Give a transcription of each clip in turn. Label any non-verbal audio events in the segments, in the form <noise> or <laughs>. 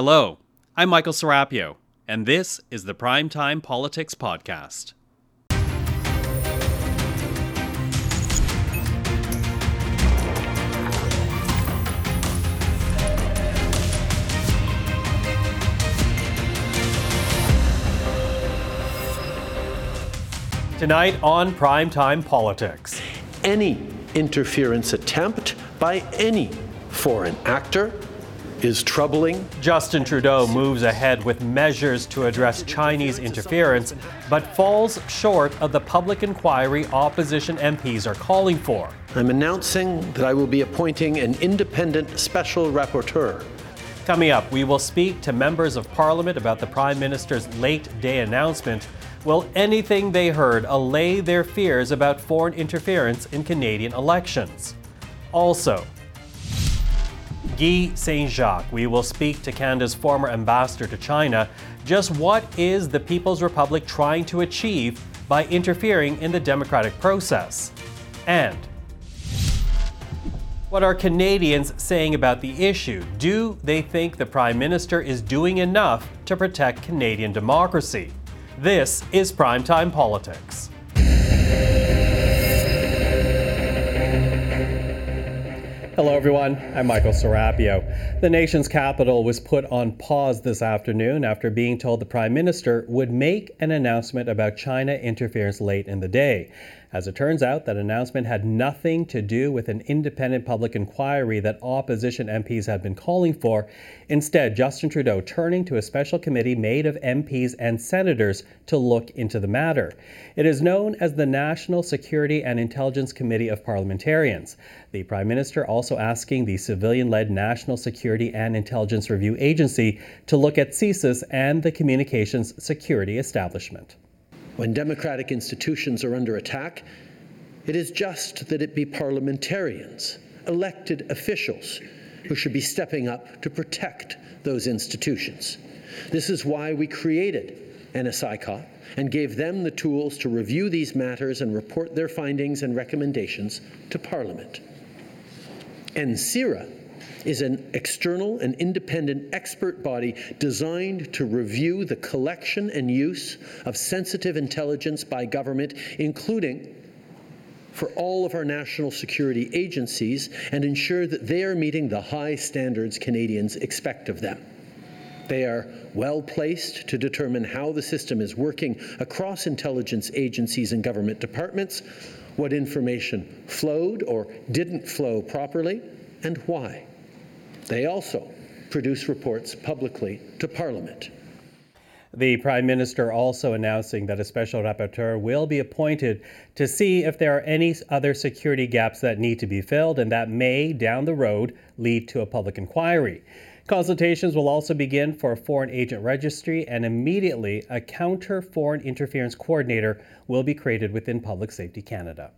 Hello, I'm Michael Serapio, and this is the Primetime Politics Podcast. Tonight on Primetime Politics. Any interference attempt by any foreign actor is troubling. Justin Trudeau moves ahead with measures to address Chinese interference, but falls short of the public inquiry opposition MPs are calling for. I'm announcing that I will be appointing an independent special rapporteur. Coming up, we will speak to members of parliament about the Prime Minister's late day announcement Will anything they heard allay their fears about foreign interference in Canadian elections? Also, Guy Saint Jacques, we will speak to Canada's former ambassador to China. Just what is the People's Republic trying to achieve by interfering in the democratic process? And what are Canadians saying about the issue? Do they think the Prime Minister is doing enough to protect Canadian democracy? This is Primetime Politics. Hello, everyone. I'm Michael Serapio. The nation's capital was put on pause this afternoon after being told the Prime Minister would make an announcement about China interference late in the day. As it turns out, that announcement had nothing to do with an independent public inquiry that opposition MPs had been calling for. Instead, Justin Trudeau turning to a special committee made of MPs and senators to look into the matter. It is known as the National Security and Intelligence Committee of Parliamentarians. The Prime Minister also asking the civilian led National Security and Intelligence Review Agency to look at CSIS and the communications security establishment. When democratic institutions are under attack, it is just that it be parliamentarians, elected officials, who should be stepping up to protect those institutions. This is why we created NSICOP and gave them the tools to review these matters and report their findings and recommendations to Parliament. NSIRA is an external and independent expert body designed to review the collection and use of sensitive intelligence by government, including for all of our national security agencies, and ensure that they are meeting the high standards Canadians expect of them. They are well placed to determine how the system is working across intelligence agencies and government departments, what information flowed or didn't flow properly, and why. They also produce reports publicly to Parliament. The Prime Minister also announcing that a special rapporteur will be appointed to see if there are any other security gaps that need to be filled and that may, down the road, lead to a public inquiry. Consultations will also begin for a foreign agent registry, and immediately a counter foreign interference coordinator will be created within Public Safety Canada.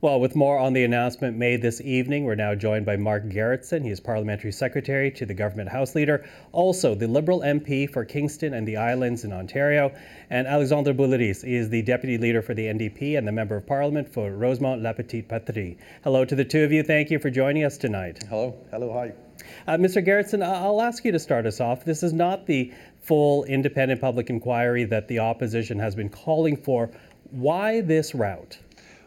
Well, with more on the announcement made this evening, we're now joined by Mark Gerretsen. He is Parliamentary Secretary to the Government House Leader, also the Liberal MP for Kingston and the Islands in Ontario, and Alexandre Boulerice is the Deputy Leader for the NDP and the Member of Parliament for Rosemont La Petite Patrie. Hello to the two of you. Thank you for joining us tonight. Hello. Hello. Hi. Uh, Mr. Gerretsen, I'll ask you to start us off. This is not the full independent public inquiry that the opposition has been calling for. Why this route?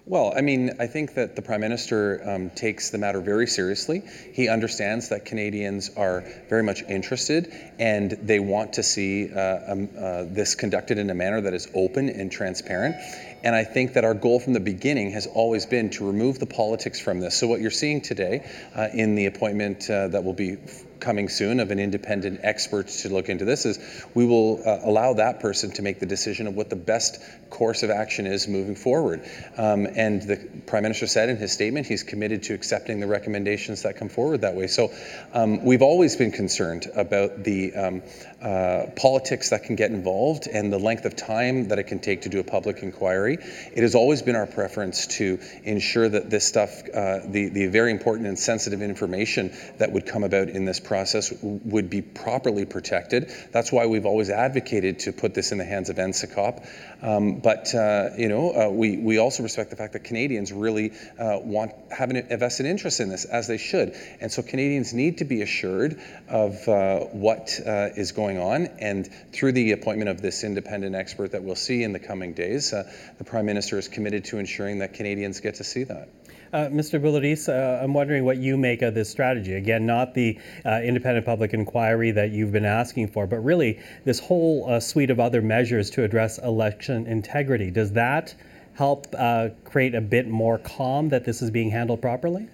Well, I mean, I think that the Prime Minister um, takes the matter very seriously. He understands that Canadians are very much interested and they want to see uh, um, uh, this conducted in a manner that is open and transparent. And I think that our goal from the beginning has always been to remove the politics from this. So, what you're seeing today uh, in the appointment uh, that will be coming soon of an independent expert to look into this is we will uh, allow that person to make the decision of what the best course of action is moving forward. Um, and the Prime Minister said in his statement he's committed to accepting the recommendations that come forward that way. So um, we've always been concerned about the um, uh, politics that can get involved and the length of time that it can take to do a public inquiry. It has always been our preference to ensure that this stuff, uh, the, the very important and sensitive information that would come about in this process, w- would be properly protected. That's why we've always advocated to put this in the hands of NSICOP. Um, but uh, you know, uh, we we also respect the fact that Canadians really uh, want have an, a vested interest in this, as they should. And so Canadians need to be assured of uh, what is going on. And through the appointment of this independent expert that we'll see in the coming days, uh, the Prime Minister is committed to ensuring that Canadians get to see that. Uh, Mr. Boulerice, uh, I'm wondering what you make of this strategy. Again, not the uh, independent public inquiry that you've been asking for, but really this whole uh, suite of other measures to address election integrity. Does that help uh, create a bit more calm that this is being handled properly?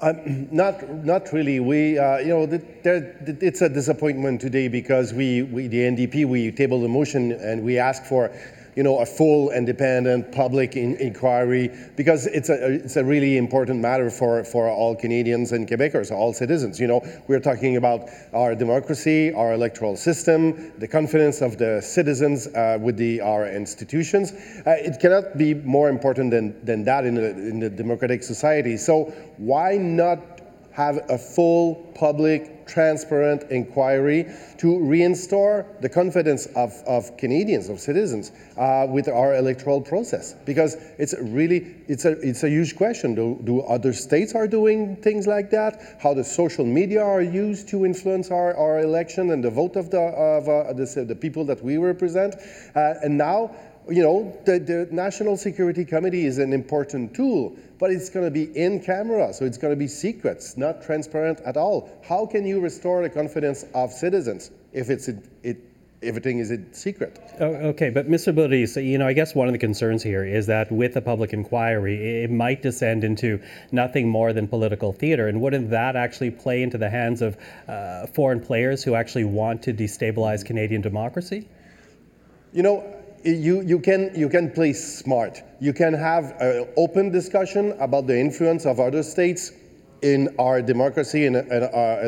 Not, not really. We, uh, you know, th- there, th- it's a disappointment today because we, we, the NDP, we tabled a motion and we asked for, you know, a full independent public in- inquiry because it's a, it's a really important matter for, for all Canadians and Quebecers, all citizens. You know, we're talking about our democracy, our electoral system, the confidence of the citizens uh, with the, our institutions. Uh, it cannot be more important than, than that in a, in a democratic society. So why not have a full public, transparent inquiry to reinstore the confidence of, of Canadians, of citizens, uh, with our electoral process. Because it's really, it's a, it's a huge question. Do, do other states are doing things like that? How the social media are used to influence our, our election and the vote of the, of, uh, the, the people that we represent? Uh, and now, you know, the, the National Security Committee is an important tool, but it's going to be in camera, so it's going to be secrets, not transparent at all. How can you restore the confidence of citizens if it's it, it everything is a secret? Oh, okay, but Mr. Boulerice, you know, I guess one of the concerns here is that with a public inquiry, it might descend into nothing more than political theater, and wouldn't that actually play into the hands of uh, foreign players who actually want to destabilize Canadian democracy? You know, you, you, can, you can play smart. You can have an open discussion about the influence of other states in our democracy and in, our,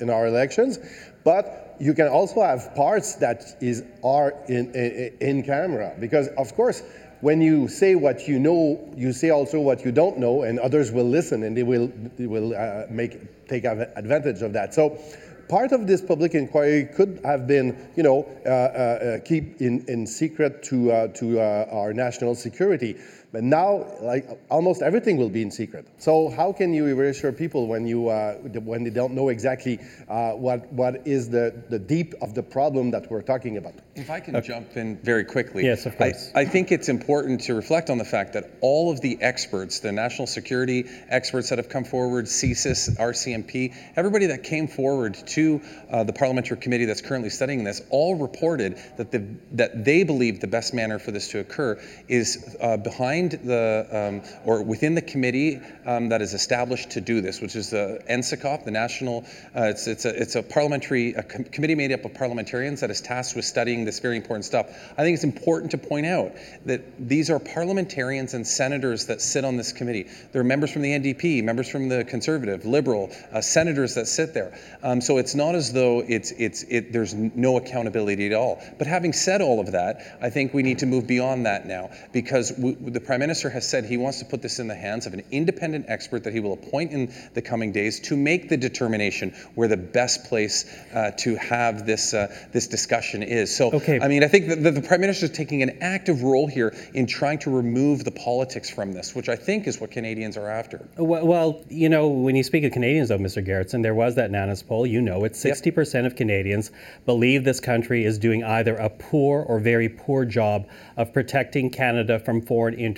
in our elections, but you can also have parts that is are in, in, in camera because of course when you say what you know you say also what you don't know and others will listen and they will they will uh, make take advantage of that so part of this public inquiry could have been, you know, uh, uh, keep in, in secret to, uh, to uh, our national security. But now, like almost everything will be in secret. So how can you reassure people when you uh, when they don't know exactly uh, what what is the the deep of the problem that we're talking about? If I can okay. jump in very quickly, yes, of course. I, I think it's important to reflect on the fact that all of the experts, the national security experts that have come forward, CSIS, RCMP, everybody that came forward to uh, the parliamentary committee that's currently studying this, all reported that the that they believe the best manner for this to occur is uh, behind the, um, or within the committee um, that is established to do this, which is the NSICOP, the National, uh, it's, it's, a, it's a parliamentary a com- committee made up of parliamentarians that is tasked with studying this very important stuff. I think it's important to point out that these are parliamentarians and senators that sit on this committee. There are members from the NDP, members from the Conservative, Liberal, uh, senators that sit there. Um, so it's not as though it's, it's, it, there's no accountability at all. But having said all of that, I think we need to move beyond that now because we, the Prime Minister has said he wants to put this in the hands of an independent expert that he will appoint in the coming days to make the determination where the best place uh, to have this uh, this discussion is. So, okay. I mean, I think that the, the Prime Minister is taking an active role here in trying to remove the politics from this, which I think is what Canadians are after. Well, you know, when you speak of Canadians, though, Mr. Gerretsen, there was that NANOS poll. You know, it's 60% yep. of Canadians believe this country is doing either a poor or very poor job of protecting Canada from foreign interference.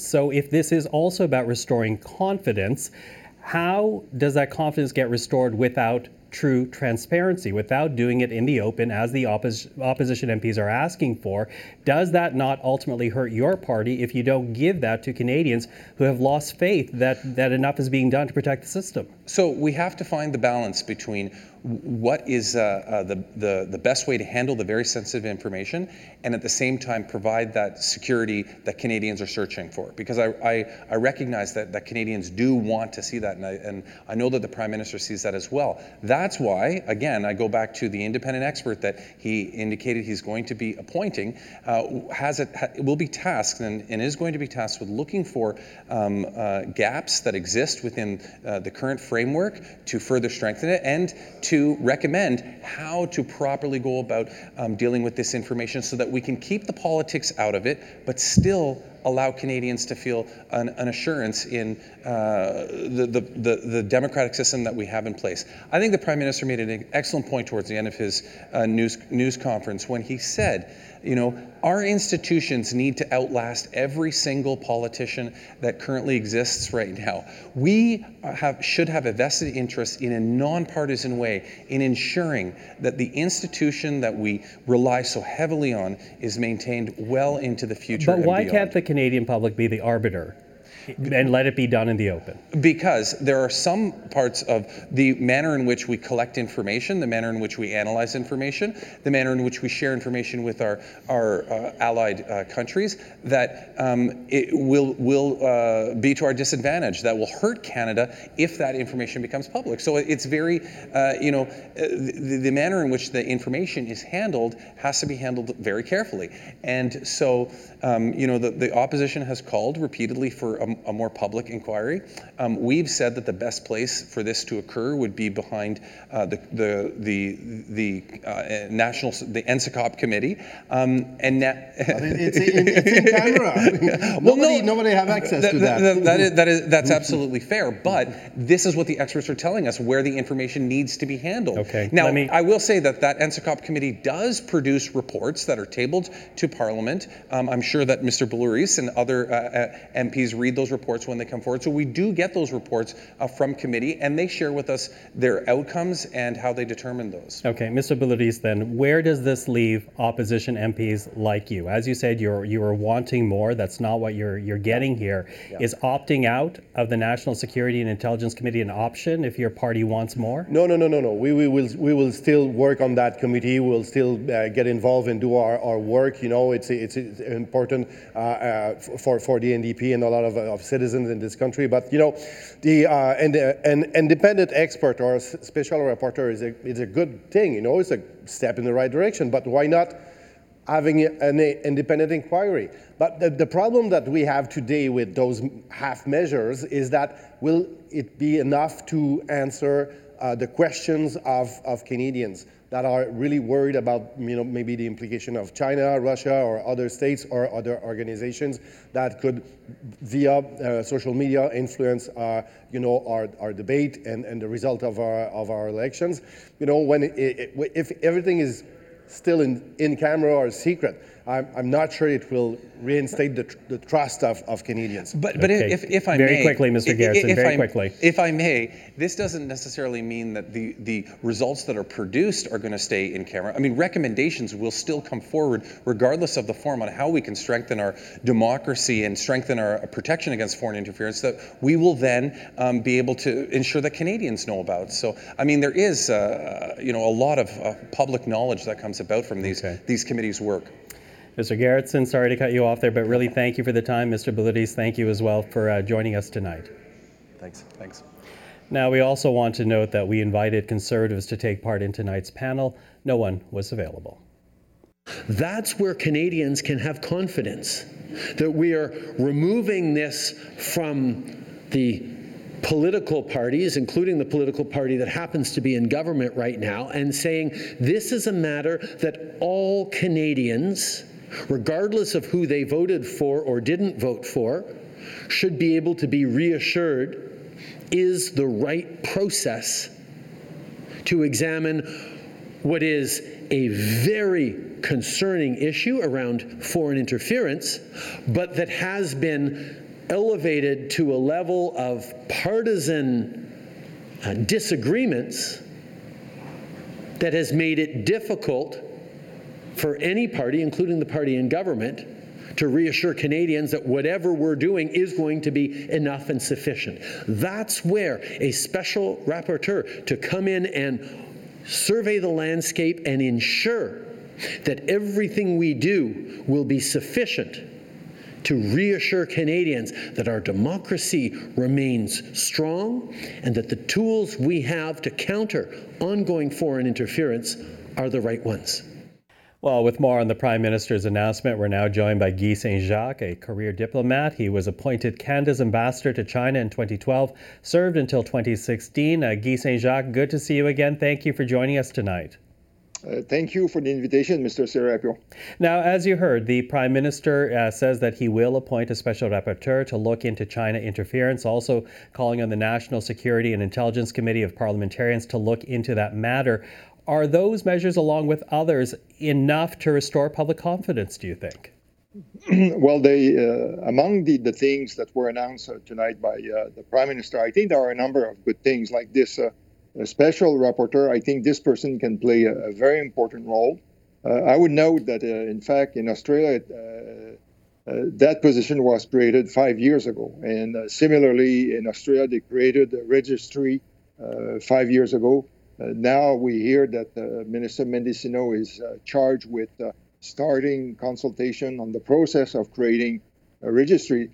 So, if this is also about restoring confidence, how does that confidence get restored without true transparency, without doing it in the open as the oppos- opposition MPs are asking for? Does that not ultimately hurt your party if you don't give that to Canadians who have lost faith that, that enough is being done to protect the system? So we have to find the balance between what is uh, uh, the, the, the best way to handle the very sensitive information and at the same time provide that security that Canadians are searching for. Because I, I, I recognize that, that Canadians do want to see that, and I, and I know that the Prime Minister sees that as well. That's why, again, I go back to the independent expert that he indicated he's going to be appointing, uh, has it ha, will be tasked and, and, is going to be tasked with looking for um, uh, gaps that exist within uh, the current framework to further strengthen it and to recommend how to properly go about um, dealing with this information so that we can keep the politics out of it, but still allow Canadians to feel an, an assurance in uh, the, the, the, the, democratic system that we have in place. I think the Prime Minister made an excellent point towards the end of his uh, news, news conference when he said you know, our institutions need to outlast every single politician that currently exists right now. We have, should have a vested interest in a nonpartisan way in ensuring that the institution that we rely so heavily on is maintained well into the future. But why can't the Canadian public be the arbiter? And let it be done in the open? Because there are some parts of the manner in which we collect information, the manner in which we analyze information, the manner in which we share information with our, our uh, allied uh, countries that um, it will, will uh, be to our disadvantage, that will hurt Canada if that information becomes public. So it's very, uh, you know, uh, the, the manner in which the information is handled has to be handled very carefully. And so, um, you know, the, the opposition has called repeatedly for a a more public inquiry. Um, we've said that the best place for this to occur would be behind uh, the the the, the uh, national the NSICOP committee. Um, and na- it's, <laughs> in, it's, in, camera. <laughs> well, <laughs> nobody, no, nobody have access that, to that. That, that, is, that is that's absolutely fair. But this is what the experts are telling us where the information needs to be handled. Okay. Now, me... I will say that that NSICOP committee does produce reports that are tabled to Parliament. Um, I'm sure that Mr. Boulerice and other uh, uh MPs read those those reports when they come forward. So we do get those reports uh, from committee, and they share with us their outcomes and how they determine those. Okay, Mr. Boulerice, then where does this leave opposition MPs like you? As you said, you're you are wanting more. That's not what you're you're getting here. Yeah. Is opting out of the National Security and Intelligence Committee an option if your party wants more? No, no, no, no, no. We, we will we will still work on that committee. We'll still uh, get involved and do our, our work. You know, it's it's, it's important uh, uh, for for the NDP and a lot of of citizens in this country. But you know, the uh, and uh, an independent expert or a special rapporteur is a is a good thing. You know, it's a step in the right direction. But why not? having an independent inquiry. But the, the, problem that we have today with those half measures is that will it be enough to answer uh, the questions of, of Canadians? That are really worried about you know maybe the implication of China, Russia, or other states or other organizations that could via uh, social media influence uh, you know our, our debate and, and the result of our of our elections. You know when it, it, if everything is still in in camera or secret, I'm, I'm not sure it will reinstate the, tr- the trust of, of Canadians. But, but okay. if, if I very may. quickly, Mr. Gerretsen, very I, quickly. If I may, this doesn't necessarily mean that the, the results that are produced are going to stay in camera. I mean, recommendations will still come forward regardless of the form on how we can strengthen our democracy and strengthen our protection against foreign interference that we will then um, be able to ensure that Canadians know about. So, I mean, there is, uh, you know, a lot of uh, public knowledge that comes about from these, okay. these committees' work. Mr. Gerretsen, sorry to cut you off there, but really thank you for the time. Mr. Boulerice, thank you as well for uh, joining us tonight. Thanks. Thanks. Now, we also want to note that we invited conservatives to take part in tonight's panel. No one was available. That's where Canadians can have confidence that we are removing this from the political parties, including the political party that happens to be in government right now, and saying this is a matter that all Canadians regardless of who they voted for or didn't vote for, should be able to be reassured is the right process to examine what is a very concerning issue around foreign interference, but that has been elevated to a level of partisan uh, disagreements that has made it difficult for any party, including the party in government, to reassure Canadians that whatever we're doing is going to be enough and sufficient. That's where a special rapporteur to come in and survey the landscape, and ensure that everything we do will be sufficient to reassure Canadians that our democracy remains strong and that the tools we have to counter ongoing foreign interference are the right ones. Well, with more on the Prime Minister's announcement, we're now joined by Guy Saint Jacques, a career diplomat. He was appointed Canada's ambassador to China in 2012, served until 2016. Uh, Guy Saint Jacques, good to see you again. Thank you for joining us tonight. Uh, thank you for the invitation, Mr. Serapio. Now, as you heard, the Prime Minister uh, says that he will appoint a special rapporteur to look into China interference, also calling on the National Security and Intelligence Committee of Parliamentarians to look into that matter. Are those measures, along with others, enough to restore public confidence, do you think? <clears throat> well, they, uh, among the, the things that were announced uh, tonight by uh, the Prime Minister, I think there are a number of good things like this uh, special rapporteur, I think this person can play a, a very important role. Uh, I would note that, uh, in fact, in Australia, that position was created five years ago. And similarly, in Australia, they created a registry five years ago. Now we hear that Minister Mendicino is charged with starting consultation on the process of creating a registry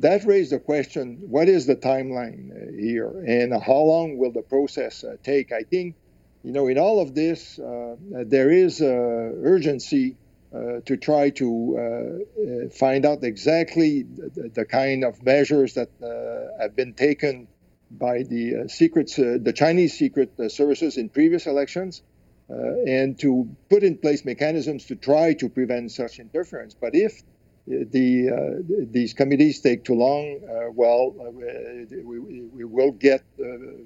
that raised the question what is the timeline uh, here and how long will the process uh, take? I think, you know, in all of this, uh, there is urgency uh, to try to uh, find out exactly the, the, kind of measures that uh, have been taken by the uh, secrets, uh, the Chinese secret uh, services in previous elections, and to put in place mechanisms to try to prevent such interference. But if the uh, these committees take too long, uh, well, uh, we, we will get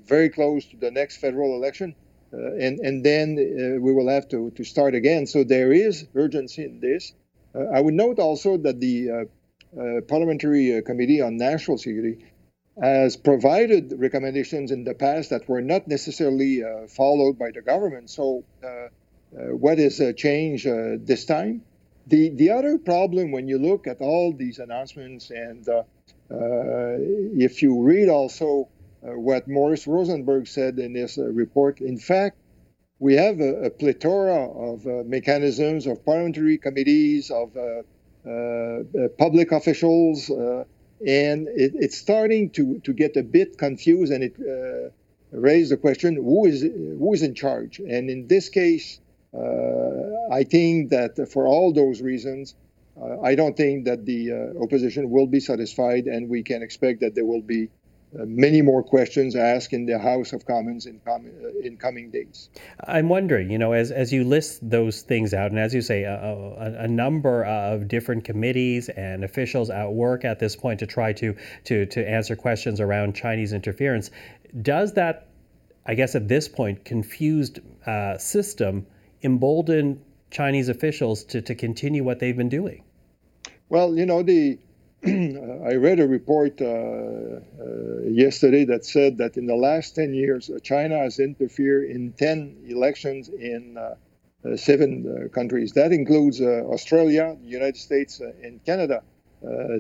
very close to the next federal election, and and then we will have to to start again. So there is urgency in this. I would note also that the Parliamentary Committee on National Security has provided recommendations in the past that were not necessarily uh, followed by the government. So, uh, uh, what is a change this time? The, the other problem when you look at all these announcements, and uh, uh, if you read also uh, what Morris Rosenberg said in his uh, report, in fact, we have a, a plethora of uh, mechanisms of parliamentary committees, of uh, public officials, and it, it's starting to, to get a bit confused and it raised the question who is, who is in charge? And in this case, uh, I think that for all those reasons, uh, I don't think that the uh, opposition will be satisfied, and we can expect that there will be uh, many more questions asked in the House of Commons in, com- uh, in coming days. I'm wondering, you know, as, as you list those things out, and as you say, a, a, a, number of different committees and officials at work at this point to try to, to, to answer questions around Chinese interference, does that, I guess at this point, confused uh, system embolden Chinese officials to, to continue what they've been doing? Well, you know, the <clears throat> I read a report uh, uh, yesterday that said that in the last 10 years, uh, China has interfered in 10 elections in uh, uh, seven uh, countries. That includes Australia, the United States, and Canada.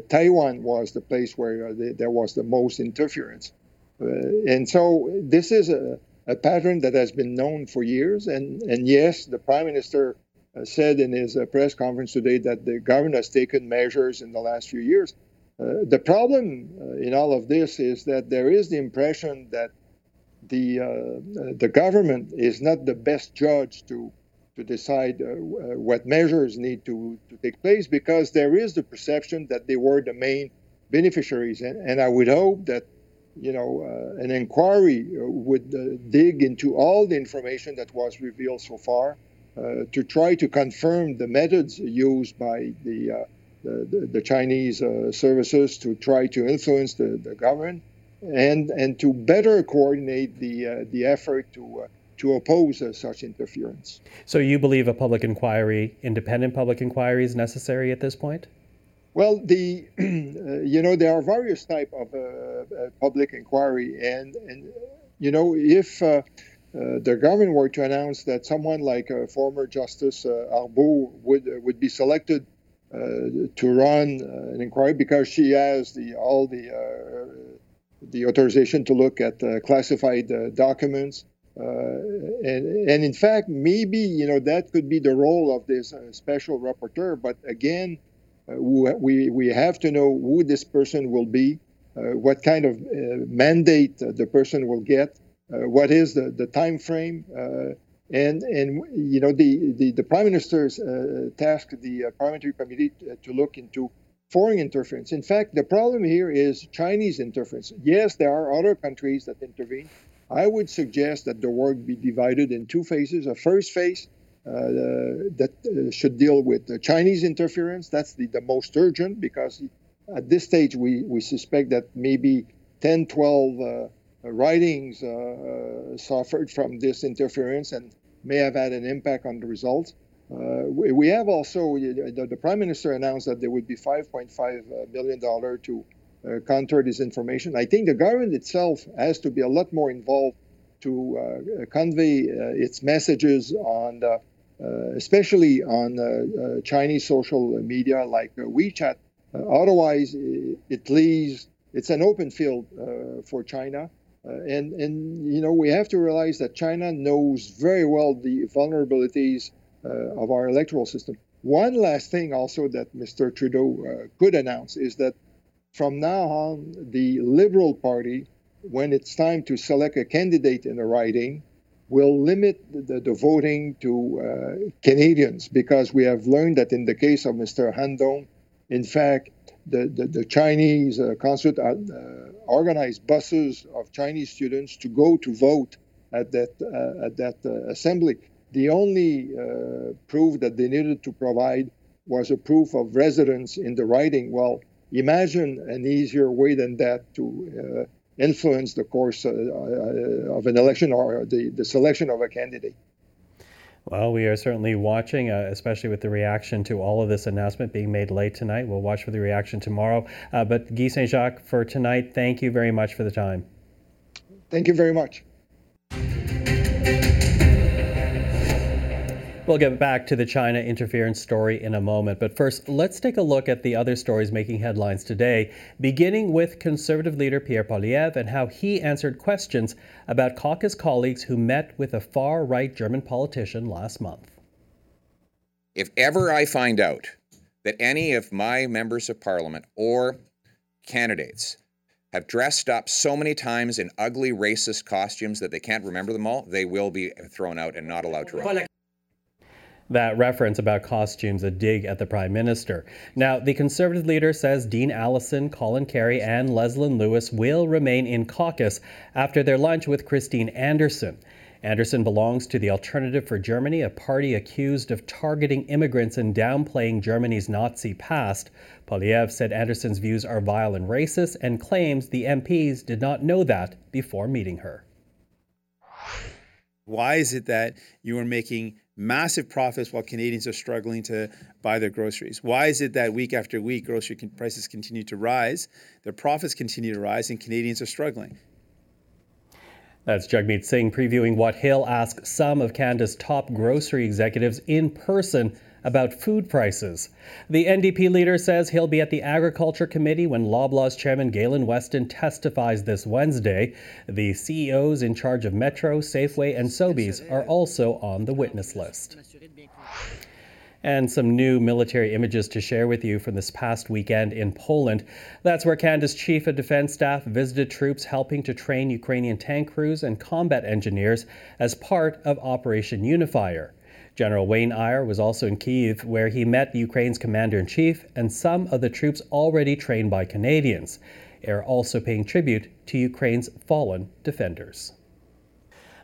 Taiwan was the place where there was the most interference. and so this is a, a pattern that has been known for years. And, and yes, the prime minister said in his uh, press conference today that the government has taken measures in the last few years. Uh, the problem uh, in all of this is that there is the impression that the uh, the government is not the best judge to to decide uh, what measures need to, to take place because there is the perception that they were the main beneficiaries. And, and I would hope that you know, uh, an inquiry uh, would uh, dig into all the information that was revealed so far uh, to try to confirm the methods used by the, uh, the, the, Chinese uh, services to try to influence the, the government and, and to better coordinate the, the effort to, to oppose such interference. So you believe a public inquiry, independent public inquiry is necessary at this point? Well, the <clears throat> uh, you know there are various type of uh, uh, public inquiry, and and you know if uh, uh, the government were to announce that someone like uh, former Justice uh, Arbour would uh, would be selected to run an inquiry because she has the all the the authorization to look at classified documents, and, and in fact, maybe you know that could be the role of this special rapporteur. But again, we we have to know who this person will be, what kind of mandate the person will get, what is the, the time frame and and you know the the, the prime minister's uh, tasked the uh, parliamentary committee to look into foreign interference. In fact, the problem here is Chinese interference. Yes, there are other countries that intervene. I would suggest that the work be divided in two phases. A first phase uh, that uh, should deal with the Chinese interference. That's the, the most urgent because at this stage we, we suspect that maybe 10, 12 uh, ridings uh, uh, suffered from this interference and may have had an impact on the results. Uh, we, we, have also, the, the, Prime Minister announced that there would be $5.5 million to uh, counter disinformation. I think the government itself has to be a lot more involved to uh, convey uh, its messages on, the, especially on Chinese social media like WeChat. otherwise, it leaves it's an open field for China. Uh, and, and, you know, we have to realize that China knows very well the vulnerabilities uh, of our electoral system. One last thing also that Mr. Trudeau uh, could announce is that from now on, the Liberal Party, when it's time to select a candidate in a riding, will limit the, the voting to uh, Canadians because we have learned that in the case of Mr. Han Dong, in fact, the, the, the Chinese uh, consulate uh, organized buses of Chinese students to go to vote at that, uh, at that uh, assembly. The only uh, proof that they needed to provide was a proof of residence in the riding. Well, imagine an easier way than that to influence the course of an election or the, the selection of a candidate. Well, we are certainly watching, uh, especially with the reaction to all of this announcement being made late tonight. We'll watch for the reaction tomorrow. Uh, but Guy Saint Jacques, for tonight, thank you very much for the time. Thank you very much. We'll get back to the China interference story in a moment, but first, let's take a look at the other stories making headlines today, beginning with Conservative leader Pierre Poilievre and how he answered questions about caucus colleagues who met with a far right German politician last month. If ever I find out that any of my members of parliament or candidates have dressed up so many times in ugly racist costumes that they can't remember them all, they will be thrown out and not allowed to run that reference about costumes a dig at the Prime Minister. Now, the Conservative leader says Dean Allison, Colin Carrie, and Leslyn Lewis will remain in caucus after their lunch with Christine Anderson. Anderson belongs to the Alternative for Germany, a party accused of targeting immigrants and downplaying Germany's Nazi past. Poilievre said Anderson's views are vile and racist and claims the MPs did not know that before meeting her. Why is it that you are making massive profits while Canadians are struggling to buy their groceries? Why is it that week after week grocery prices continue to rise, their profits continue to rise, and Canadians are struggling? That's Jagmeet Singh previewing what he'll ask some of Canada's top grocery executives in person about food prices. The NDP leader says he'll be at the Agriculture Committee when Loblaws chairman Galen Weston testifies this Wednesday. The CEOs in charge of Metro, Safeway, and Sobeys are also on the witness list and some new military images to share with you from this past weekend in Poland. That's where Canada's Chief of Defence Staff visited troops helping to train Ukrainian tank crews and combat engineers as part of Operation Unifier. General Wayne Eyre was also in Kiev, where he met Ukraine's commander in chief and some of the troops already trained by Canadians. Eyre also paying tribute to Ukraine's fallen defenders.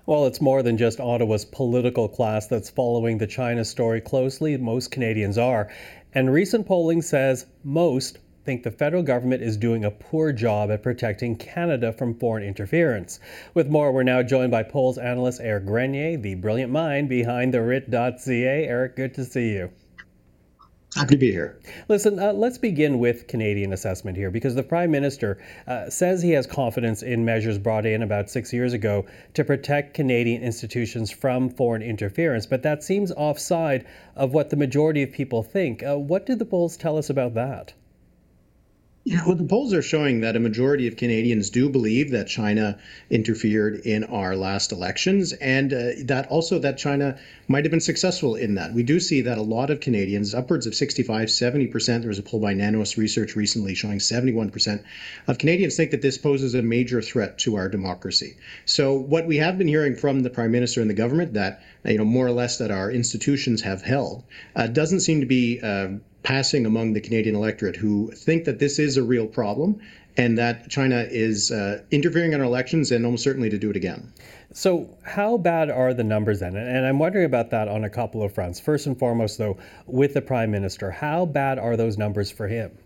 Well, it's more than just Ottawa's political class that's following the China story closely. Most Canadians are. And recent polling says most think the federal government is doing a poor job at protecting Canada from foreign interference. With more, we're now joined by polls analyst Eric Grenier, the brilliant mind behind the Writ.ca. Eric, good to see you. Happy to be here. Listen, uh, let's begin with Canadian assessment here because the Prime Minister uh, says he has confidence in measures brought in about six years ago to protect Canadian institutions from foreign interference, but that seems offside of what the majority of people think. Uh, what did the polls tell us about that? Yeah, well, the polls are showing that a majority of Canadians do believe that China interfered in our last elections, and uh, that also that China might have been successful in that. We do see that a lot of Canadians, upwards of 65, 70%, there was a poll by Nanos Research recently showing 71% of Canadians think that this poses a major threat to our democracy. So what we have been hearing from the Prime Minister and the government that, you know, more or less that our institutions have held, uh, doesn't seem to be uh, passing among the Canadian electorate who think that this is a real problem and that China is uh, interfering in our elections and almost certainly to do it again. So, how bad are the numbers then? And I'm wondering about that on a couple of fronts. First and foremost, though, with the Prime Minister, how bad are those numbers for him?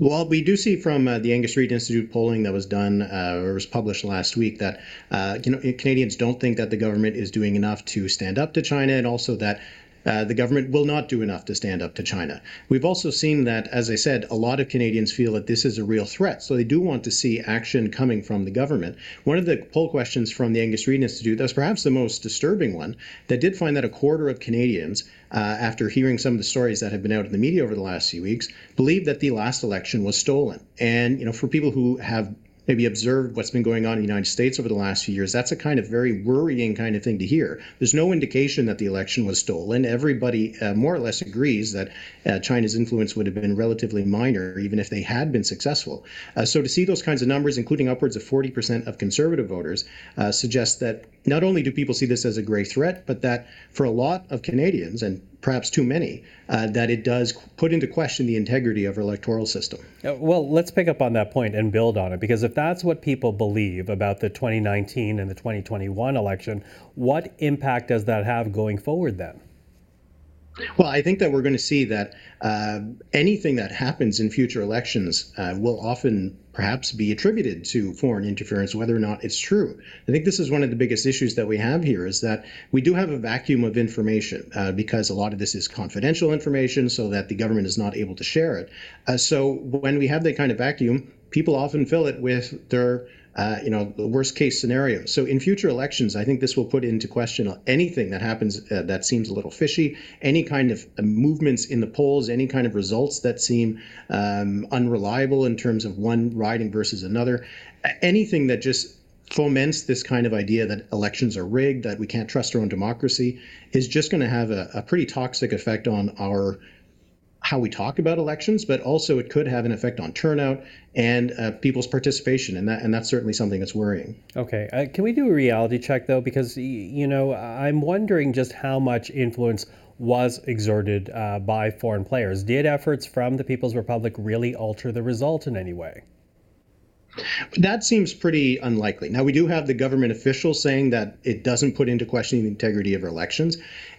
Well, we do see from uh, the Angus Reid Institute polling that was done uh, or was published last week that uh, you know Canadians don't think that the government is doing enough to stand up to China, and also that uh, the government will not do enough to stand up to China. We've also seen that, as I said, a lot of Canadians feel that this is a real threat. So they do want to see action coming from the government. One of the poll questions from the Angus Reid Institute, that was perhaps the most disturbing one, that did find that a quarter of Canadians, uh, after hearing some of the stories that have been out in the media over the last few weeks, believe that the last election was stolen. And, you know, for people who have maybe observed what's been going on in the United States over the last few years, that's a kind of very worrying kind of thing to hear. There's no indication that the election was stolen. Everybody uh, more or less agrees that uh, China's influence would have been relatively minor, even if they had been successful. Uh, so to see those kinds of numbers, including upwards of 40% of conservative voters, uh, suggests that not only do people see this as a great threat, but that for a lot of Canadians, and perhaps too many, uh, that it does put into question the integrity of our electoral system. Uh, well, let's pick up on that point and build on it, because if that's what people believe about the 2019 and the 2021 election, what impact does that have going forward then? Well, I think that we're going to see that uh, anything that happens in future elections uh, will often perhaps be attributed to foreign interference, whether or not it's true. I think this is one of the biggest issues that we have here is that we do have a vacuum of information uh, because a lot of this is confidential information so that the government is not able to share it. Uh, so when we have that kind of vacuum, people often fill it with their uh, you know, the worst case scenario. So in future elections, I think this will put into question anything that happens uh, that seems a little fishy, any kind of uh, movements in the polls, any kind of results that seem um, unreliable in terms of one riding versus another, anything that just foments this kind of idea that elections are rigged, that we can't trust our own democracy, is just going to have a, a pretty toxic effect on our how we talk about elections, but also it could have an effect on turnout and uh, people's participation, and that and that's certainly something that's worrying. Okay, uh, can we do a reality check though? Because you know, I'm wondering just how much influence was exerted uh, by foreign players. Did efforts from the People's Republic really alter the result in any way? That seems pretty unlikely. Now, we do have the government officials saying that it doesn't put into question the integrity of elections.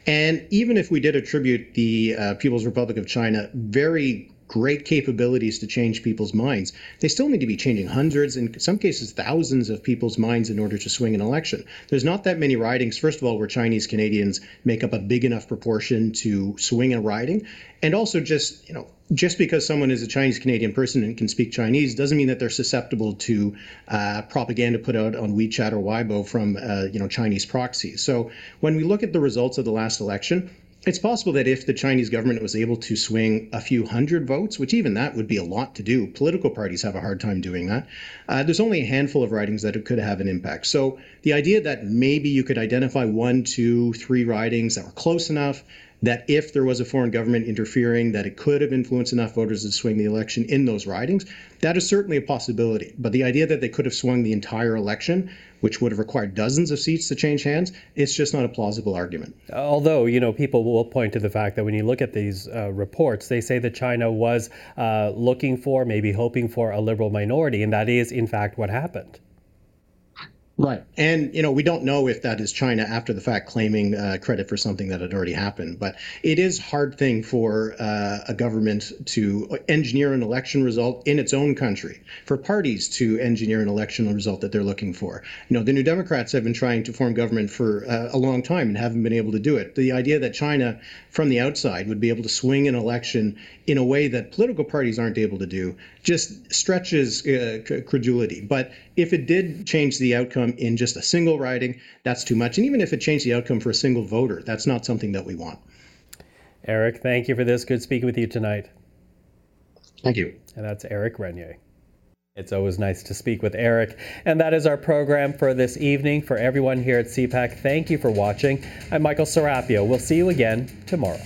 And even if we did attribute the uh, People's Republic of China very great capabilities to change people's minds, they still need to be changing hundreds, in some cases thousands of people's minds in order to swing an election. There's not that many ridings, first of all, where Chinese Canadians make up a big enough proportion to swing a riding. And also just, you know, just because someone is a Chinese Canadian person and can speak Chinese doesn't mean that they're susceptible to uh, propaganda put out on WeChat or Weibo from uh, you know Chinese proxies. So when we look at the results of the last election, it's possible that if the Chinese government was able to swing a few hundred votes, which even that would be a lot to do, political parties have a hard time doing that. Uh, there's only a handful of ridings that it could have an impact. So the idea that maybe you could identify one, two, three ridings that were close enough that if there was a foreign government interfering, that it could have influenced enough voters to swing the election in those ridings, that is certainly a possibility. But the idea that they could have swung the entire election, which would have required dozens of seats to change hands, it's just not a plausible argument. Although, you know, people will point to the fact that when you look at these uh, reports, they say that China was uh, looking for, maybe hoping for a liberal minority, and that is, in fact, what happened. Right. And, you know, we don't know if that is China after the fact claiming uh, credit for something that had already happened. But it is a hard thing for uh, a government to engineer an election result in its own country, for parties to engineer an election result that they're looking for. You know, the New Democrats have been trying to form government for uh, a long time and haven't been able to do it. The idea that China, from the outside, would be able to swing an election in a way that political parties aren't able to do just stretches uh, credulity. But if it did change the outcome in just a single riding, that's too much. And even if it changed the outcome for a single voter, that's not something that we want. Eric, thank you for this. Good speaking with you tonight. Thank you. And that's Eric Grenier. It's always nice to speak with Eric. And that is our program for this evening. For everyone here at CPAC, thank you for watching. I'm Michael Serapio. We'll see you again tomorrow.